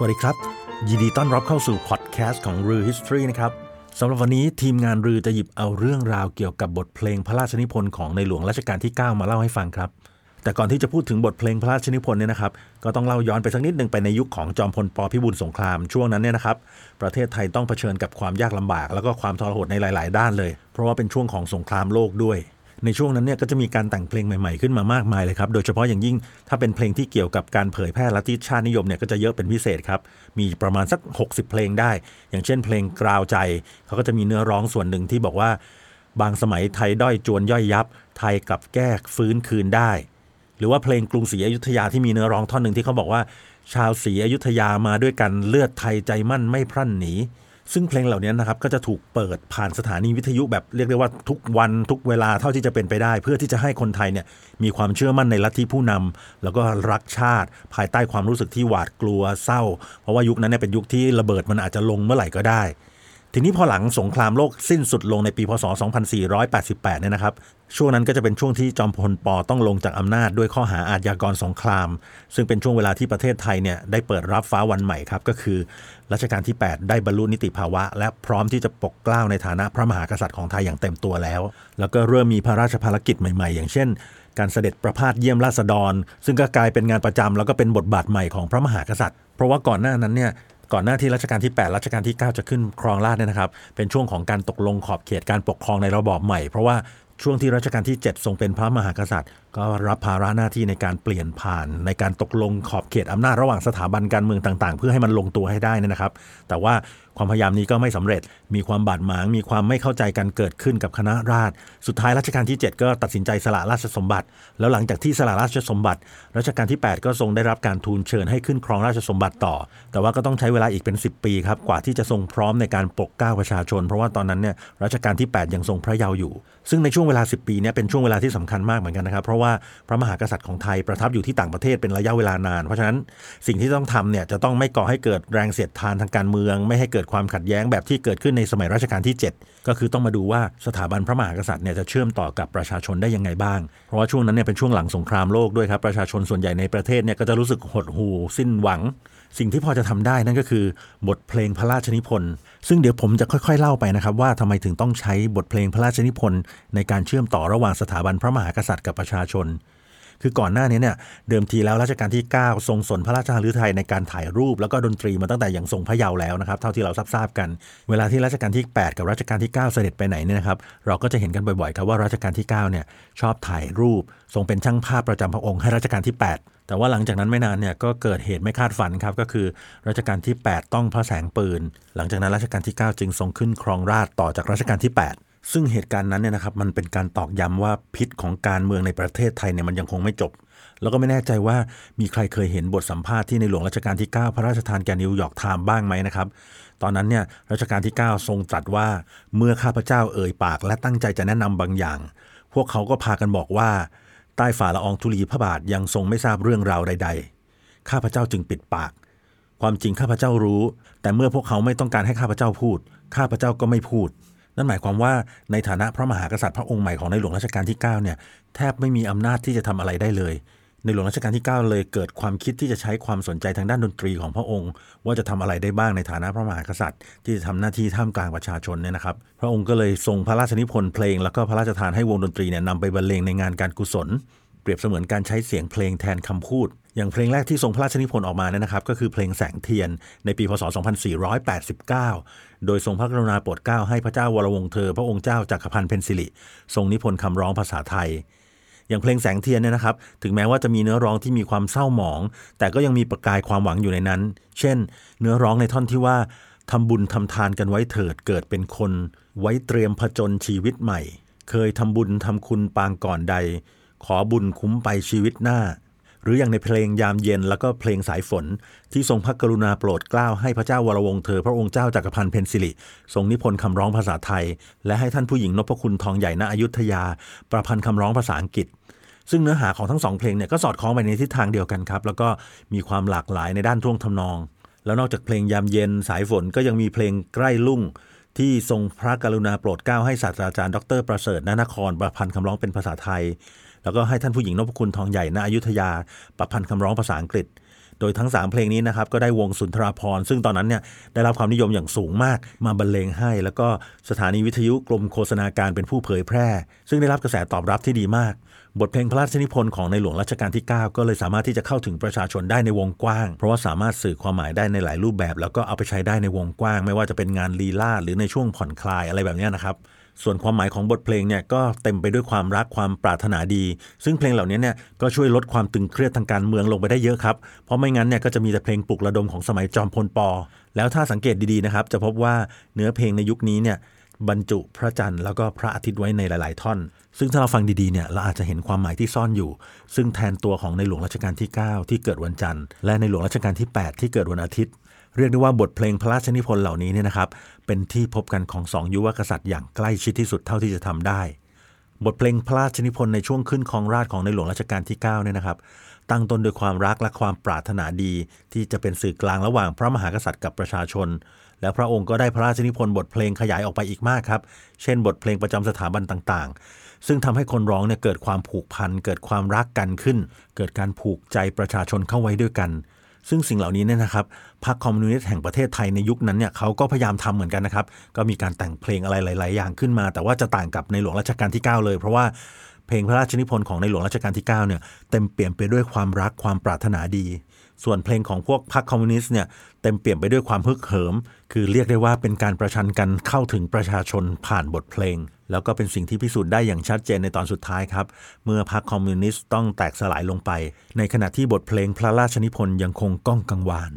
สวัสดีครับ ยินดีต้อนรับเข้าสู่พอดแคสต์ของรือ History นะครับสำหรับวันนี้ทีมงานรือจะหยิบเอาเรื่องราวเกี่ยวกับบทเพลงพระราชนิพนธ์ของในหลวงรัชกาลที่ 9 มาเล่าให้ฟังครับ แต่ก่อนที่จะพูดถึงบทเพลงพระราชนิพนธ์เนี่ยนะครับก็ต้องเล่าย้อนไปสักนิดหนึ่งไปในยุคของจอมพลปพิบูลสงครามช่วงนั้นเนี่ยนะครับประเทศไทยต้องเผชิญกับความยากลำบาก แล้วก็ความทรหดในหลาย ๆ ด้านเลย เพราะว่าเป็นช่วงของสงครามโลกด้วย ในช่วงนั้นเนี่ยก็จะมีการแต่งเพลงใหม่ๆขึ้นมามากมายเลยครับ โดยเฉพาะอย่างยิ่งถ้าเป็นเพลงที่เกี่ยวกับการเผยแพร่ลัทธิชาตินิยมเนี่ยก็จะเยอะเป็นพิเศษครับ มีประมาณสัก 60 เพลงได้ อย่างเช่นเพลงกราวใจ เขาก็จะมีเนื้อร้องส่วนหนึ่งที่บอกว่า บางสมัยไทยด้อยจวนย่อยยับ ไทยกลับแก้ฟื้นคืนได้ หรือว่าเพลงกรุงศรีอยุธยาที่มีเนื้อร้องท่อนหนึ่งที่เขาบอกว่า ชาวศรีอยุธยามาด้วยกันเลือดไทยใจมั่นไม่พรั่นหนี ซึ่งเพลงเหล่านี้นะครับก็จะถูกเปิดผ่านสถานีวิทยุแบบเรียกได้ว่าทุกวันทุกเวลาเท่าที่จะเป็นไปได้ เพื่อที่จะให้คนไทยเนี่ยมีความเชื่อมั่นในลัทธิผู้นำแล้วก็รักชาติ ภายใต้ความรู้สึกที่หวาดกลัวเศร้า เพราะว่ายุคนั้นเนี่ยเป็นยุคที่ระเบิดมันอาจจะลงเมื่อไหร่ก็ได้ ทีนี้พอหลังสงครามโลกสิ้นสุดลงในปีพศ 2488 เนี่ยนะครับ ช่วงนั้นก็จะเป็นช่วงที่จอมพลปต้องลงจากอำนาจด้วยข้อหาอาชญากรสงคราม ซึ่งเป็นช่วงเวลาที่ประเทศไทยเนี่ยได้เปิดรับฟ้าวันใหม่ครับ ก็คือรัชกาลที่ 8 ได้บรรลุนิติภาวะ และพร้อมที่จะปกเกล้าในฐานะพระมหากษัตริย์ของไทยอย่างเต็มตัวแล้ว แล้วก็เริ่มมีพระราชภารกิจใหม่ ๆ อย่างเช่น การเสด็จประพาสเยี่ยมราษฎร ซึ่งก็กลายเป็นงานประจำแล้วก็เป็นบทบาทใหม่ของพระมหากษัตริย์ เพราะว่าก่อนหน้านั้นเนี่ย ก่อนหน้าที่รัชกาลที่ 8 รัชกาลที่ 9 จะขึ้นครองราชเนี่ยนะครับ เป็นช่วงของการตกลงขอบเขตการปกครองในระบอบใหม่ เพราะว่าช่วงที่รัชกาลที่ 7 ทรงเป็นพระมหากษัตริย์ ก็รับภาระหน้าที่ในการเปลี่ยนผ่าน ในการตกลงขอบเขตอำนาจระหว่างสถาบันการเมืองต่าง ๆ เพื่อให้มันลงตัวให้ได้นะครับ แต่ว่า ความพยายามนี้ก็ไม่สำเร็จ มีความบาดหมาง มีความไม่เข้าใจกันเกิดขึ้นกับคณะราษฎรสุดท้ายรัชกาลที่ 7 ก็ตัดสินใจสละราชสมบัติ แล้วหลังจากที่สละราชสมบัติ รัชกาลที่ 8 ก็ทรงได้รับการทูลเชิญให้ขึ้นครองราชสมบัติต่อ แต่ว่าก็ต้องใช้เวลาอีกเป็น 10 ปีครับ กว่าที่จะทรงพร้อมในการปกเกล้าประชาชน เพราะว่าตอนนั้นเนี่ยรัชกาลที่ 8 ยังทรงพระเยาว์อยู่ ซึ่งในช่วงเวลา 10 ปีเนี่ยเป็นช่วงเวลาที่สำคัญมากเหมือนกันนะครับ เพราะว่าพระมหากษัตริย์ของไทยประทับอยู่ที่ต่างประเทศเป็นระยะเวลานาน เพราะฉะนั้นสิ่งที่ต้องทำเนี่ยจะต้องไม่ก่อให้เกิดแรงเสียดทานทางการเมือง ไม่ให้เกิดความขัดแย้งแบบที่เกิดขึ้นในสมัยรัชกาลที่ 7 ก็คือต้องมาดูว่าสถาบันพระมหากษัตริย์เนี่ยจะเชื่อมต่อกับประชาชนได้ยังไงบ้าง เพราะว่าช่วงนั้นเนี่ยเป็นช่วงหลังสงครามโลกด้วยครับประชาชนส่วนใหญ่ในประเทศเนี่ยก็จะรู้สึกหดหู่สิ้นหวัง สิ่งที่พอจะทำได้นั่นก็คือบทเพลงพระราชนิพนธ์ซึ่งเดี๋ยวผมจะค่อยๆเล่าไปนะครับว่าทำไมถึงต้องใช้บทเพลงพระราชนิพนธ์ในการเชื่อมต่อระหว่างสถาบันพระมหากษัตริย์กับประชาชน คือก่อนหน้านี้เนี่ยเดิมทีแล้วรัชกาลที่ 9 ทรงสนพระราชหฤทัยในการถ่ายรูปแล้วก็ดนตรีมาตั้งแต่อย่างทรงพระเยาว์แล้วนะครับเท่าที่เราทราบกัน เวลาที่รัชกาลที่ 8 กับรัชกาลที่ 9 เสด็จไปไหนเนี่ยนะครับเราก็จะเห็นกันบ่อยๆครับว่ารัชกาลที่9เนี่ยชอบถ่ายรูป ทรงเป็นช่างภาพประจำพระองค์ให้รัชกาลที่ 8แต่ว่าหลังจากนั้นไม่นานเนี่ยก็เกิดเหตุไม่คาดฝันครับก็คือรัชกาลที่ 8 ต้องพระแสงปืน หลังจากนั้นรัชกาลที่ 9 จึงทรงขึ้นครองราชต่อจากรัชกาลที่ 8 ซึ่งเหตุการณ์นั้นเนี่ยนะครับมันเป็นการตอกย้ำว่าพิษของการเมืองในประเทศไทยเนี่ยมันยังคงไม่จบ แล้วก็ไม่แน่ใจว่ามีใครเคยเห็นบทสัมภาษณ์ที่ในหลวงรัชกาลที่ 9 พระราชทานแก่นิวยอร์กไทม์บ้างไหมนะครับ ตอนนั้นเนี่ยรัชกาลที่ 9 ทรงตรัสว่าเมื่อข้าพเจ้าเอ่ยปาก และตั้งใจจะแนะนำบางอย่าง พวกเขาก็พากันบอกว่า ใต้ฝ่าละอองธุลีพระบาทยังทรงไม่ทราบเรื่องราวใด ๆ ข้าพเจ้าจึงปิดปาก ความจริงข้าพเจ้ารู้ แต่เมื่อพวกเขาไม่ต้องการให้ข้าพเจ้าพูด ข้าพเจ้าก็ไม่พูด นั่นหมายความว่าในฐานะพระมหากษัตริย์พระองค์ใหม่ของในหลวงรัชกาลที่9เนี่ยแทบไม่มีอำนาจที่จะทำอะไรได้เลย ในหลวงรัชกาลที่ 9 เลยเกิดความคิดที่จะใช้ความสนใจทางด้านดนตรีของพระองค์ ว่าจะทำอะไรได้บ้างในฐานะพระมหากษัตริย์ ที่จะทำหน้าที่ท่ามกลางประชาชนเนี่ยนะครับ พระองค์ก็เลยทรงพระราชนิพนธ์เพลง แล้วก็พระราชทานให้วงดนตรีเนี่ยนำไปบรรเลงในงานการกุศล เปรียบเสมือนการใช้เสียงเพลงแทนคำพูด อย่างเพลงแรกที่ทรงพระราชนิพนธ์ออกมาเนี่ยนะครับ ก็คือเพลงแสงเทียนในปีพศ 2489 โดยทรงพระกรุณาโปรดเกล้าให้พระเจ้าวรวงศ์เธอ พระองค์เจ้าจักรพันธ์เพ็ญศิริทรงนิพนธ์คำร้องภาษาไทย อย่างเพลงแสงเทียนเนี่ยนะครับ ถึงแม้ว่าจะมีเนื้อร้องที่มีความเศร้าหมอง แต่ก็ยังมีประกายความหวังอยู่ในนั้น เช่น เนื้อร้องในท่อนที่ว่าทำบุญทำทานกันไว้เถิดเกิดเป็นคน ไว้เตรียมผจญชีวิตใหม่ เคยทำบุญทำคุณปางก่อนใด ขอบุญคุ้มไปชีวิตหน้า หรืออย่างในเพลงยามเย็นแล้วก็เพลงสายฝน ที่ทรงพระกรุณาโปรดเกล้าให้พระเจ้าวรวงเธอ พระองค์เจ้าจักรพันธ์เพนซิลิทรงนิพนธ์คำร้องภาษาไทย และให้ท่านผู้หญิงนพคุณทองใหญ่ณอยุธยา ประพันธ์คำร้องภาษาอังกฤษซึ่งเนื้อหาของทั้งสองเพลงเนี่ยก็สอดคล้องไปในทิศทางเดียวกันครับ แล้วก็มีความหลากหลายในด้านท่วงทำนอง แล้วนอกจากเพลงยามเย็นสายฝนก็ยังมีเพลงใกล้ลุ่ง ที่ทรงพระกรุณาโปรดเกล้าให้ศาสตราจารย์ ดรประเสริฐนนครประพันธ์คำร้องเป็นภาษาไทย แล้วก็ให้ท่านผู้หญิงนพคุณทองใหญ่ณอยุธยา ประพันธ์คำร้องภาษาอังกฤษ โดยทั้ง 3 เพลงนี้นะครับก็ได้วงสุนทราพรซึ่งตอนนั้นเนี่ยได้รับความนิยมอย่างสูงมากมาบรรเลงให้ แล้วก็สถานีวิทยุกรมโฆษณาการเป็นผู้เผยแพร่ ซึ่งได้รับกระแสตอบรับที่ดีมาก บทเพลงพระราชนิพนธ์ของในหลวงรัชกาลที่ 9 ก็เลยสามารถที่จะเข้าถึงประชาชนได้ในวงกว้าง เพราะว่าสามารถสื่อความหมายได้ในหลายรูปแบบ แล้วก็เอาไปใช้ได้ในวงกว้าง ไม่ว่าจะเป็นงานลีลาหรือในช่วงผ่อนคลายอะไรแบบนี้นะครับ ส่วนความหมายของบทเพลงเนี่ยก็เต็มไปด้วยความรักความปรารถนาดี ซึ่งเพลงเหล่านี้เนี่ยก็ช่วยลดความตึงเครียดทางการเมืองลงไปได้เยอะครับ เพราะไม่งั้นเนี่ยก็จะมีแต่เพลงปลุกระดมของสมัยจอมพลปอ แล้วถ้าสังเกตดีๆนะครับ จะพบว่าเนื้อเพลงในยุคนี้เนี่ยบรรจุพระจันทร์แล้วก็พระอาทิตย์ไว้ในหลาย ๆ ท่อน ซึ่งถ้าเราฟังดี ๆ เนี่ยเราอาจจะเห็นความหมายที่ซ่อนอยู่ ซึ่งแทนตัวของในหลวงรัชกาลที่ 9 ที่เกิดวันจันทร์ และในหลวงรัชกาลที่ 8 ที่เกิดวันอาทิตย์ เรียกได้ว่าบทเพลงพระราชนิพนธ์เหล่านี้เนี่ยนะครับ เป็นที่พบกันของสองยุวกษัตริย์อย่างใกล้ชิดที่สุดเท่าที่จะทำได้ บทเพลงพระราชนิพนธ์ในช่วงขึ้นครองราชของในหลวงรัชกาลที่9เนี่ยนะครับ ตั้งต้นด้วยความรักและความปรารถนาดี ที่จะเป็นสื่อกลางระหว่างพระมหากษัตริย์กับประชาชน แล้วพระองค์ก็ได้พระราชนิพนธ์บทเพลงขยายออกไปอีกมากครับ เช่น บทเพลงประจำสถาบันต่างๆ ซึ่งทำให้คนร้องเนี่ยเกิดความผูกพัน เกิดความรักกันขึ้น เกิดการผูกใจประชาชนเข้าไว้ด้วยกัน ซึ่งสิ่งเหล่านี้เนี่ยนะครับพรรคคอมมิวนิสต์แห่งประเทศไทยในยุคนั้นเนี่ยเขาก็พยายามทำเหมือนกันนะครับ ก็มีการแต่งเพลงอะไรหลาย ๆ อย่างขึ้นมา แต่ว่าจะต่างกับในหลวงรัชกาลที่ 9 เลย เพราะว่าเพลงพระราชนิพนธ์ของในหลวงรัชกาลที่ 9 เนี่ยเต็มเปี่ยมไปด้วยความรักความปรารถนาดี ส่วนเพลงของพวกพรรคคอมมิวนิสต์เนี่ยเต็มเปี่ยมไปด้วยความฮึกเหิม คือเรียกได้ว่าเป็นการประชันกันเข้าถึงประชาชนผ่านบทเพลง แล้วก็เป็นสิ่งที่พิสูจน์ได้อย่างชัดเจนในตอนสุดท้ายครับ เมื่อพรรคคอมมิวนิสต์ต้องแตกสลายลงไป ในขณะที่บทเพลงพระราชนิพนธ์ยังคงก้องกังวาน